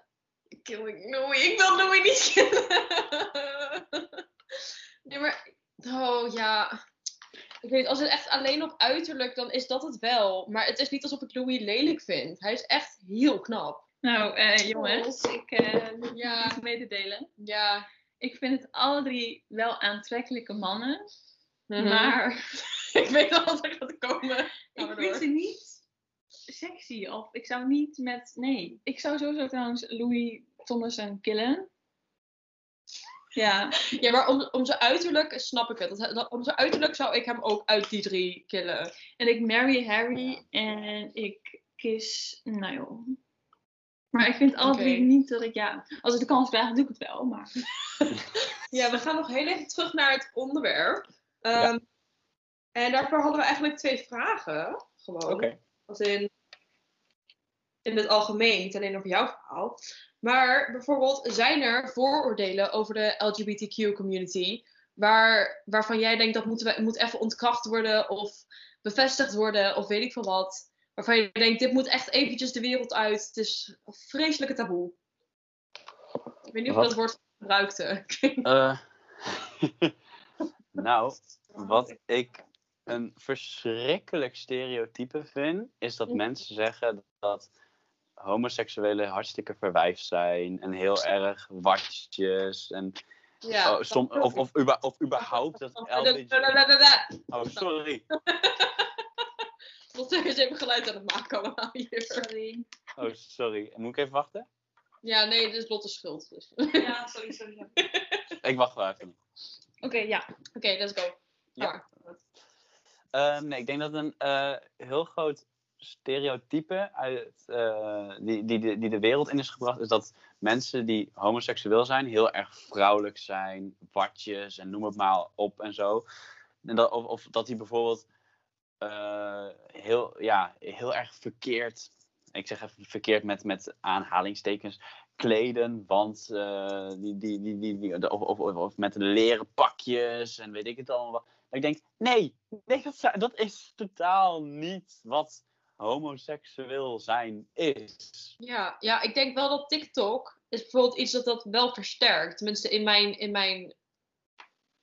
Speaker 2: kill ik Louis. Ik wil Louis niet killen. nee, maar... Oh, ja... Ik weet, als het echt alleen op uiterlijk, dan is dat het wel. Maar het is niet alsof ik Louis lelijk vind. Hij is echt heel knap.
Speaker 1: Nou, eh, jongens, ik eh wil
Speaker 2: Ja.
Speaker 1: iets mededelen.
Speaker 2: Ja.
Speaker 1: Ik vind het alle drie wel aantrekkelijke mannen.
Speaker 2: Maar
Speaker 1: Maar
Speaker 2: ik weet al wat er gaat komen.
Speaker 1: Ik vind
Speaker 2: door.
Speaker 1: ze niet sexy. Of ik zou niet met... Nee. Ik zou sowieso trouwens Louis Thomason killen. Ja.
Speaker 2: Ja, maar om, om zijn uiterlijk snap ik het. Dat, dat- om zijn uiterlijk zou ik hem ook uit die drie killen.
Speaker 1: En ik marry Harry en ik kiss Niall. Maar ik vind alle drie niet dat ik... Ja, als ik de kans krijg, doe ik het wel. Maar
Speaker 2: Ja, we gaan nog heel even terug naar het onderwerp.
Speaker 3: Ja.
Speaker 2: Ehm, En daarvoor hadden we eigenlijk twee vragen. Gewoon.
Speaker 3: Oké.
Speaker 2: Als in, in het algemeen, niet alleen over jouw verhaal. Maar bijvoorbeeld, zijn er vooroordelen over de LGBTQ-community waar, waarvan jij denkt dat moet, moet even ontkracht worden of bevestigd worden of weet ik veel wat. Waarvan je denkt, dit moet echt eventjes de wereld uit. Het is een vreselijke taboe. Ik weet niet of
Speaker 3: Wat?
Speaker 2: dat woord gebruikte.
Speaker 3: Eh, nou, wat ik een verschrikkelijk stereotype vind, is dat mensen zeggen dat homoseksuelen hartstikke verwijfd zijn en heel erg watjes en
Speaker 2: ja.
Speaker 3: oh, som, of, of, überhaupt dat LBG... Oh, sorry.
Speaker 2: Lotte is even geluid aan het maken allemaal hier.
Speaker 1: sorry.
Speaker 3: Oh, sorry. Moet ik even wachten?
Speaker 2: Ja, nee, dit is Lotte's schuld. Dus.
Speaker 1: Ja, sorry, sorry. Oké,
Speaker 3: Ik wacht wel even.
Speaker 1: ja.
Speaker 2: Oké, let's go.
Speaker 3: Ja.
Speaker 2: Ja.
Speaker 3: Ehm, nee, ik denk dat een eh, heel groot stereotype uit, eh, die, die, die, de wereld in is gebracht, is dat mensen die homoseksueel zijn heel erg vrouwelijk zijn, watjes en noem het maar op en zo. En dat, of, of dat die bijvoorbeeld eh, heel, ja, heel erg verkeerd, ik zeg even verkeerd met, met aanhalingstekens, kleden, want eh, die, die, die, die, die- of, of, of, met leren pakjes en weet ik het allemaal. ik denk, nee, nee dat, dat is totaal niet wat homoseksueel zijn is.
Speaker 2: Ja, ja, ik denk wel dat TikTok is bijvoorbeeld iets dat dat wel versterkt. Tenminste, in mijn, in mijn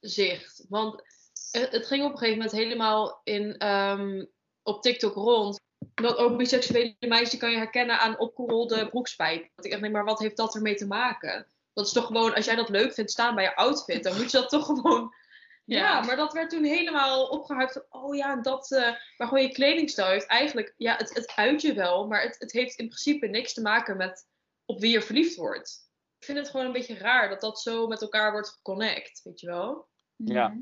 Speaker 2: zicht. Want het, ging op een gegeven moment helemaal in, ehm, op TikTok rond. dat ook biseksuele meisjes kan je herkennen aan opgerolde broekspijp. Dat ik echt denk, maar wat heeft dat ermee te maken? Dat is toch gewoon, als jij dat leuk vindt staan bij je outfit, dan moet je dat toch gewoon... Ja,
Speaker 1: Ja.
Speaker 2: maar dat werd toen helemaal van, oh ja, dat, eh maar gewoon je kledingstijl heeft eigenlijk, ja, het, het uit je wel, maar het, het heeft in principe niks te maken met op wie je verliefd wordt. Ik vind het gewoon een beetje raar dat dat zo met elkaar wordt geconnect, weet je wel?
Speaker 3: Ja.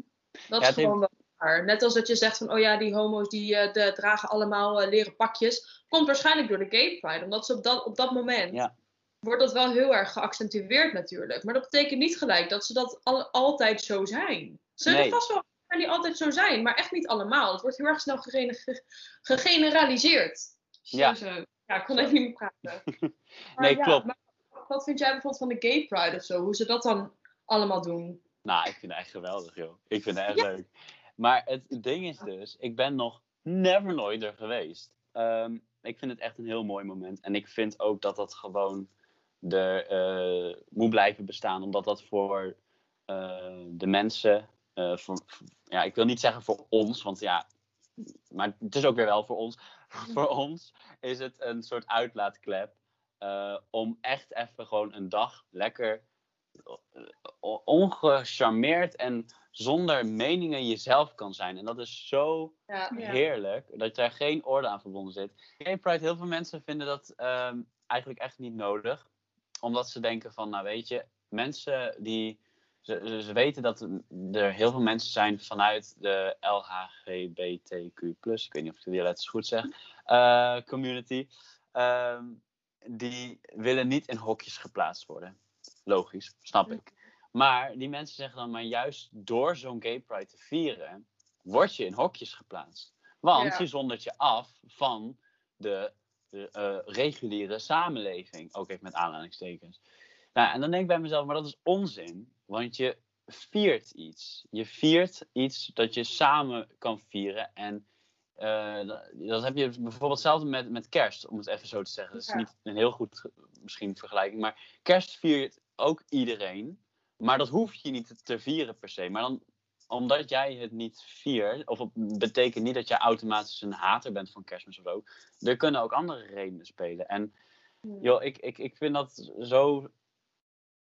Speaker 2: Dat
Speaker 3: Ja,
Speaker 2: is gewoon wel waar. Net als dat je zegt van, oh ja, die homo's die eh, de, dragen allemaal eh, leren pakjes. Komt waarschijnlijk door de gay pride. Omdat ze op dat, op dat moment,
Speaker 3: Ja.
Speaker 2: Wordt dat wel heel erg geaccentueerd natuurlijk. Maar dat betekent niet gelijk dat ze dat al, altijd zo zijn. Ze
Speaker 3: Nee.
Speaker 2: vast wel die altijd zo zijn, maar echt niet allemaal. Het wordt heel erg snel gegene- ge- gegeneraliseerd.
Speaker 3: Ja.
Speaker 2: Ja, ik kon even niet meer praten.
Speaker 3: Nee,
Speaker 2: ja,
Speaker 3: klopt.
Speaker 2: wat vind jij bijvoorbeeld van de gay pride of zo? Hoe ze dat dan allemaal doen?
Speaker 3: Nou, ik vind het echt geweldig, joh. Ik vind het echt leuk. Maar het ding is dus, ik ben nog never nooit er geweest. Ehm, ik vind het echt een heel mooi moment. En ik vind ook dat dat gewoon er eh, moet blijven bestaan. Omdat dat voor eh, de mensen, eh, voor, ja, ik wil niet zeggen voor ons, want ja, maar het is ook weer wel voor ons. voor ons is het een soort uitlaatklep. om echt even gewoon een dag lekker ongecharmeerd en zonder meningen jezelf kan zijn. En dat is zo
Speaker 2: Ja.
Speaker 1: Ja.
Speaker 3: heerlijk dat er geen orde aan verbonden zit. Gay Pride, heel veel mensen vinden dat ehm, eigenlijk echt niet nodig. Omdat ze denken van, nou weet je, mensen die... Ze, ze- weten dat er heel veel mensen zijn vanuit de LHGBTQ+, ik weet niet of ik die letters goed zeg, eh, community. ehm, die willen niet in hokjes geplaatst worden. Logisch, snap ik. Maar die mensen zeggen dan, maar juist door zo'n gay pride te vieren, word je in hokjes geplaatst. Want
Speaker 2: Ja.
Speaker 3: je zondert je af van de, de eh, reguliere samenleving. Ook even met aanhalingstekens. Nou, en dan denk ik bij mezelf, maar dat is onzin. Want je viert iets. Je viert iets dat je samen kan vieren. En eh, dat- heb je bijvoorbeeld hetzelfde met, met kerst, om het even zo te zeggen. Dat is
Speaker 2: Ja.
Speaker 3: niet een heel goed misschien vergelijking. Maar kerst viert ook iedereen. Maar dat hoef je niet te vieren per se. Maar dan, omdat jij het niet viert, of het betekent niet dat jij automatisch een hater bent van kerstmis of zo. Er kunnen ook andere redenen spelen. En joh, ik, ik, ik vind dat zo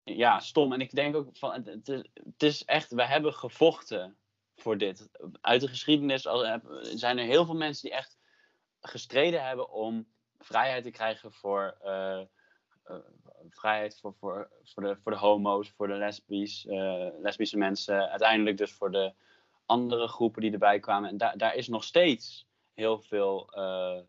Speaker 3: ja, stom. En ik denk ook van, het, is, het is echt, we hebben gevochten voor dit. Uit de geschiedenis heb- zijn er heel veel mensen die echt gestreden hebben om vrijheid te krijgen voor, eh, eh, vrijheid voor, voor, voor, de, voor de homo's, voor de lesbisch, eh, lesbische mensen. Uiteindelijk dus voor de andere groepen die erbij kwamen. En daar daar is nog steeds heel veel, eh,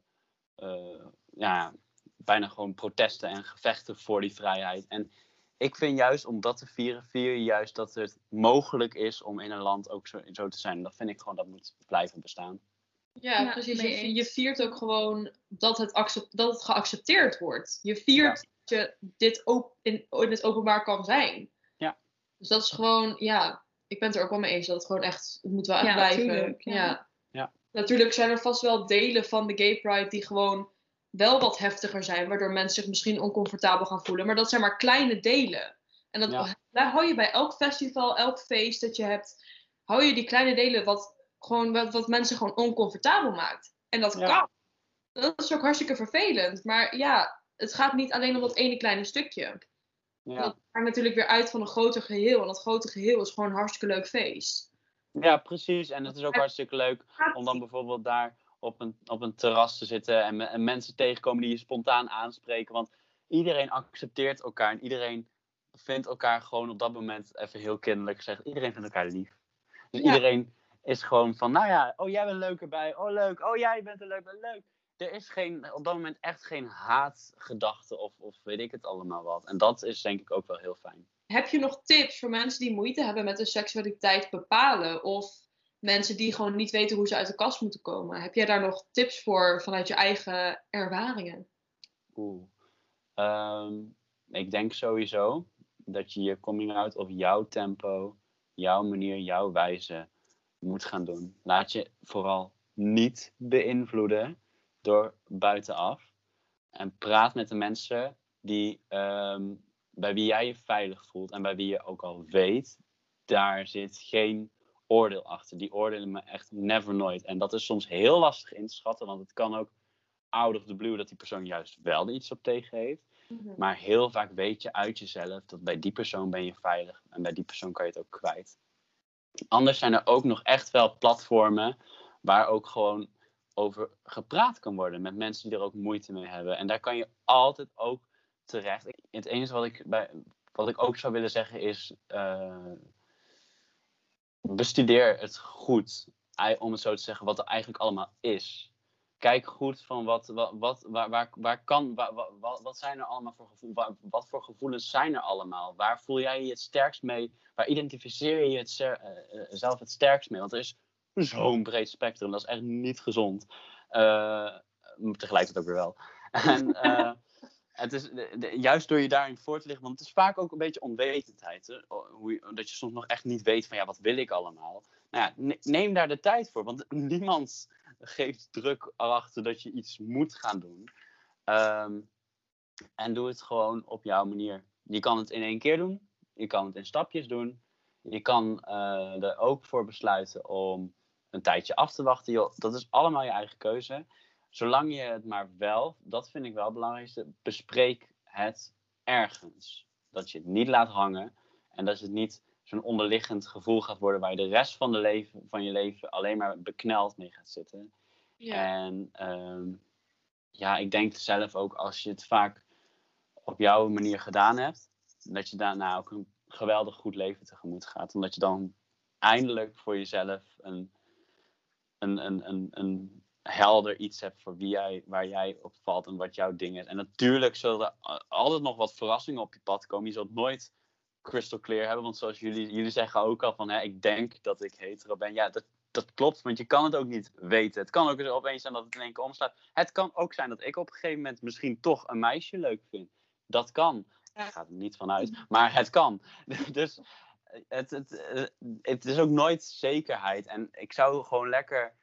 Speaker 3: eh, ja, bijna gewoon protesten en gevechten voor die vrijheid. En ik vind juist om dat te vieren, vier je juist dat het mogelijk is om in een land ook zo, zo te zijn. Dat vind ik gewoon, dat moet blijven bestaan.
Speaker 2: Ja,
Speaker 1: Ja,
Speaker 2: precies. Je, je viert ook gewoon dat het, accep- dat het geaccepteerd wordt. Je viert je dit ook in, in het openbaar kan zijn.
Speaker 3: Ja.
Speaker 2: Dus dat is gewoon, ja, ik ben het er ook wel mee eens dat het gewoon echt, het moet wel echt
Speaker 1: Ja,
Speaker 2: blijven.
Speaker 1: tuurlijk, ja.
Speaker 2: ja.
Speaker 3: Ja.
Speaker 2: Natuurlijk zijn er vast wel delen van de gay pride die gewoon wel wat heftiger zijn, waardoor mensen zich misschien oncomfortabel gaan voelen. Maar dat zijn maar kleine delen. En dat
Speaker 3: Ja.
Speaker 2: daar hou je bij elk festival, elk feest dat je hebt, hou je die kleine delen wat, gewoon, wat, wat mensen gewoon oncomfortabel maakt. En dat
Speaker 3: Ja.
Speaker 2: kan. Dat is ook hartstikke vervelend. Maar ja, het gaat niet alleen om dat ene kleine stukje.
Speaker 3: Ja,
Speaker 2: Dat maakt natuurlijk weer uit van een groter geheel. En dat grote geheel is gewoon een hartstikke leuk feest.
Speaker 3: ja precies. En het is ook hartstikke leuk om dan bijvoorbeeld daar op een, op een terras te zitten en, en mensen tegenkomen die je spontaan aanspreken. Want iedereen accepteert elkaar en iedereen vindt elkaar gewoon op dat moment, even heel kinderlijk gezegd, iedereen vindt elkaar lief. Dus
Speaker 2: Ja.
Speaker 3: iedereen is gewoon van, nou ja, oh jij bent leuk erbij, oh leuk, oh jij bent er leuk bij, leuk. Er is geen, op dat moment echt geen haatgedachte of, of weet ik het allemaal wat. En dat is denk ik ook wel heel fijn.
Speaker 2: Heb je nog tips voor mensen die moeite hebben met hun seksualiteit bepalen? Of mensen die gewoon niet weten hoe ze uit de kast moeten komen? Heb jij daar nog tips voor vanuit je eigen ervaringen?
Speaker 3: Oeh. Ehm, ik denk sowieso dat je je coming out op jouw tempo, jouw manier, jouw wijze moet gaan doen. Laat je vooral niet beïnvloeden door buitenaf. En praat met de mensen die, ehm, bij wie jij je veilig voelt en bij wie je ook al weet, daar zit geen oordeel achter. Die oordelen me echt never nooit. En dat is soms heel lastig in te schatten, want het kan ook out of the blue dat die persoon juist wel iets op tegen heeft.
Speaker 2: Mhm.
Speaker 3: Maar heel vaak weet je uit jezelf dat bij die persoon ben je veilig en bij die persoon kan je het ook kwijt. Anders zijn er ook nog echt wel platformen waar ook gewoon over gepraat kan worden met mensen die er ook moeite mee hebben. En daar kan je altijd ook terecht. Het enige wat ik, bij, wat ik ook zou willen zeggen is. eh, bestudeer het goed. Om het zo te zeggen, wat er eigenlijk allemaal is. Kijk goed van wat, wat, wat waar, waar, waar kan, waar, wat, wat, zijn er allemaal voor gevoel, waar- wat voor gevoelens zijn er allemaal? Waar voel jij je het sterkst mee? Waar identificeer je het eh, eh, zelf het sterkst mee? Want er is zo'n breed spectrum, dat is echt niet gezond. Eh, tegelijkertijd ook weer wel. En eh, het is, juist door je daarin voor te liggen, want het is vaak ook een beetje onwetendheid. Hè? Hoe dat je soms nog echt niet weet van ja, wat wil ik allemaal? Nou ja, ne- neem daar de tijd voor, want niemand geeft druk erachter dat je iets moet gaan doen. Ehm, en doe het gewoon op jouw manier. Je kan het in één keer doen, je kan het in stapjes doen. Je kan eh, er ook voor besluiten om een tijdje af te wachten. Joh, dat is allemaal je eigen keuze. Zolang je het maar wel, dat vind ik wel het belangrijkste, bespreek het ergens. Dat je het niet laat hangen en dat het niet zo'n onderliggend gevoel gaat worden waar je de rest van, de leven, van je leven alleen maar bekneld mee gaat zitten.
Speaker 2: Ja.
Speaker 3: En ehm, ja, ik denk zelf ook als je het vaak op jouw manier gedaan hebt, dat je daarna ook een geweldig goed leven tegemoet gaat. Omdat je dan eindelijk voor jezelf een, een, een, een, een helder iets hebt voor wie jij, waar jij op valt en wat jouw ding is. En natuurlijk zullen er altijd nog wat verrassingen op je pad komen. Je zult nooit crystal clear hebben, want zoals jullie, jullie zeggen ook al van, hè, ik denk dat ik hetero ben. Ja, dat, dat klopt, want je kan het ook niet weten. Het kan ook eens opeens zijn dat het in één keer omslaat. Het kan ook zijn dat ik op een gegeven moment misschien toch een meisje leuk vind. Dat kan.
Speaker 2: Ja.
Speaker 3: Ik ga er niet van uit, maar het kan. Dus het, het, eh, het is ook nooit zekerheid. En ik zou gewoon lekker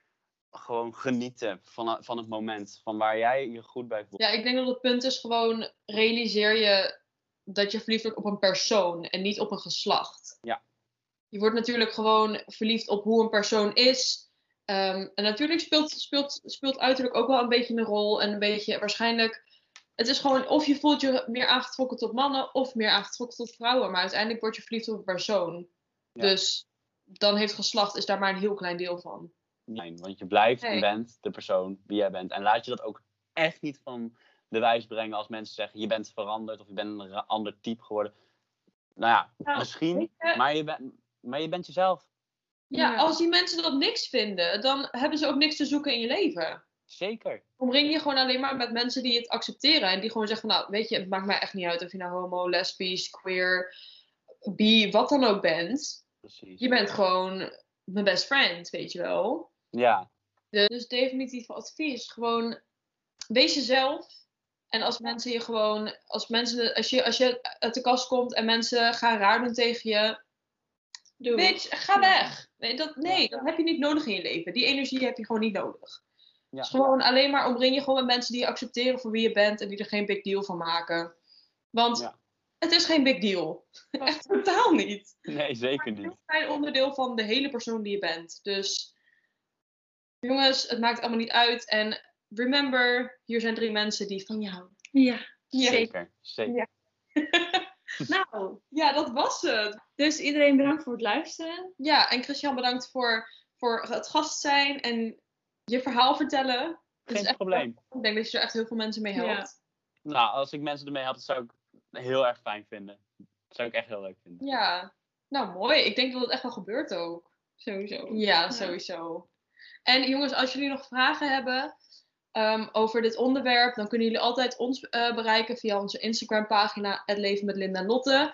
Speaker 3: gewoon genieten van, van het moment. Van waar jij je goed bij voelt.
Speaker 2: Ja, ik denk dat het punt is gewoon realiseer je dat je verliefd wordt op een persoon en niet op een geslacht.
Speaker 3: Ja.
Speaker 2: Je wordt natuurlijk gewoon verliefd op hoe een persoon is. Ehm, en natuurlijk speelt, speelt, speelt uiterlijk ook wel een beetje een rol. En een beetje waarschijnlijk. Het is gewoon of je voelt je meer aangetrokken tot mannen of meer aangetrokken tot vrouwen. Maar uiteindelijk word je verliefd op een persoon.
Speaker 3: Ja.
Speaker 2: Dus dan heeft geslacht is daar maar een heel klein deel van.
Speaker 3: Nee, want je blijft en bent de persoon wie jij bent. En laat je dat ook echt niet van de wijs brengen als mensen zeggen: je bent veranderd of je bent een ander type geworden. Nou ja,
Speaker 2: Nou,
Speaker 3: misschien,
Speaker 2: je-
Speaker 3: maar je, bent maar je bent jezelf.
Speaker 2: Ja,
Speaker 1: Ja.
Speaker 2: als die mensen dat niks vinden, dan hebben ze ook niks te zoeken in je leven.
Speaker 3: Zeker.
Speaker 2: omring je gewoon alleen maar met mensen die het accepteren. En die gewoon zeggen van, nou, weet je, het maakt mij echt niet uit of je nou homo, lesbisch, queer, bi, wat dan ook bent.
Speaker 3: Precies.
Speaker 2: Je bent gewoon mijn best friend, weet je wel.
Speaker 3: Ja,
Speaker 2: Dus definitief advies, gewoon wees jezelf. En als mensen je gewoon, als mensen, als je, als je uit de kast komt en mensen gaan raar doen tegen je,
Speaker 1: Doe.
Speaker 2: bitch, ga weg. Nee, dat, nee, dat heb je niet nodig in je leven. Die energie heb je gewoon niet nodig.
Speaker 3: Ja.
Speaker 2: Dus gewoon alleen maar omring je gewoon met mensen die je accepteren voor wie je bent en die er geen big deal van maken. Want
Speaker 3: Ja.
Speaker 2: het is geen big deal. Echt totaal niet.
Speaker 3: nee, zeker
Speaker 2: Het is
Speaker 3: niet.
Speaker 2: een onderdeel van de hele persoon die je bent. Dus jongens, het maakt allemaal niet uit. En remember, hier zijn drie mensen die van je houden.
Speaker 1: Ja.
Speaker 2: Ja.
Speaker 3: Zeker. Zeker.
Speaker 1: Nou,
Speaker 2: Ja, dat was het.
Speaker 1: dus iedereen bedankt voor het luisteren.
Speaker 2: Ja, en Christian bedankt voor, voor het gast zijn en je verhaal vertellen. Is
Speaker 3: Geen
Speaker 2: echt-
Speaker 3: probleem.
Speaker 2: Ik denk dat je er echt heel veel mensen mee helpt.
Speaker 1: Ja.
Speaker 3: Nou, als ik mensen ermee help, dat zou ik heel erg fijn vinden. Dat zou ik echt heel leuk vinden.
Speaker 2: Ja, nou mooi. Ik denk dat het echt wel gebeurt ook.
Speaker 1: Sowieso.
Speaker 2: Ja, sowieso. En jongens, als jullie nog vragen hebben ehm, over dit onderwerp, dan kunnen jullie altijd ons eh, bereiken via onze Instagram-pagina, Het Leven met Linda en Lotte.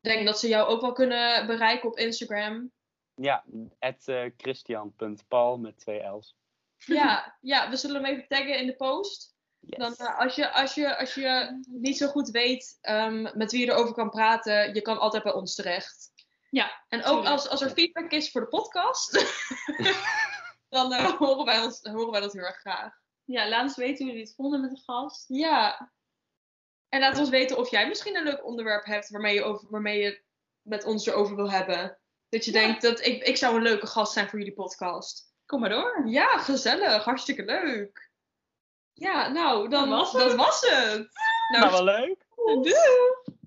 Speaker 2: Ik denk dat ze jou ook wel kunnen bereiken op Instagram.
Speaker 3: Ja, at christian.paul met twee L's.
Speaker 2: Ja, ja, we zullen hem even taggen in de post.
Speaker 3: Yes.
Speaker 2: Dan, eh, als, je, als, je, als je niet zo goed weet ehm, met wie je erover kan praten, je kan altijd bij ons terecht.
Speaker 1: Ja,
Speaker 2: En ook als, als er feedback is voor de podcast, dan eh, horen, wij ons, horen wij dat heel erg graag.
Speaker 1: Ja, laat ons weten hoe jullie het vonden met de gast.
Speaker 2: Ja. En laat ons weten of jij misschien een leuk onderwerp hebt waarmee je, over, waarmee je met ons erover wil hebben. Dat je
Speaker 1: Ja.
Speaker 2: denkt dat ik, ik zou een leuke gast zijn voor jullie podcast.
Speaker 1: Kom maar door.
Speaker 2: Ja, gezellig. Hartstikke leuk. Ja, nou, dan
Speaker 1: Dat was
Speaker 2: dat was het.
Speaker 3: Nou, wel leuk.
Speaker 2: doei!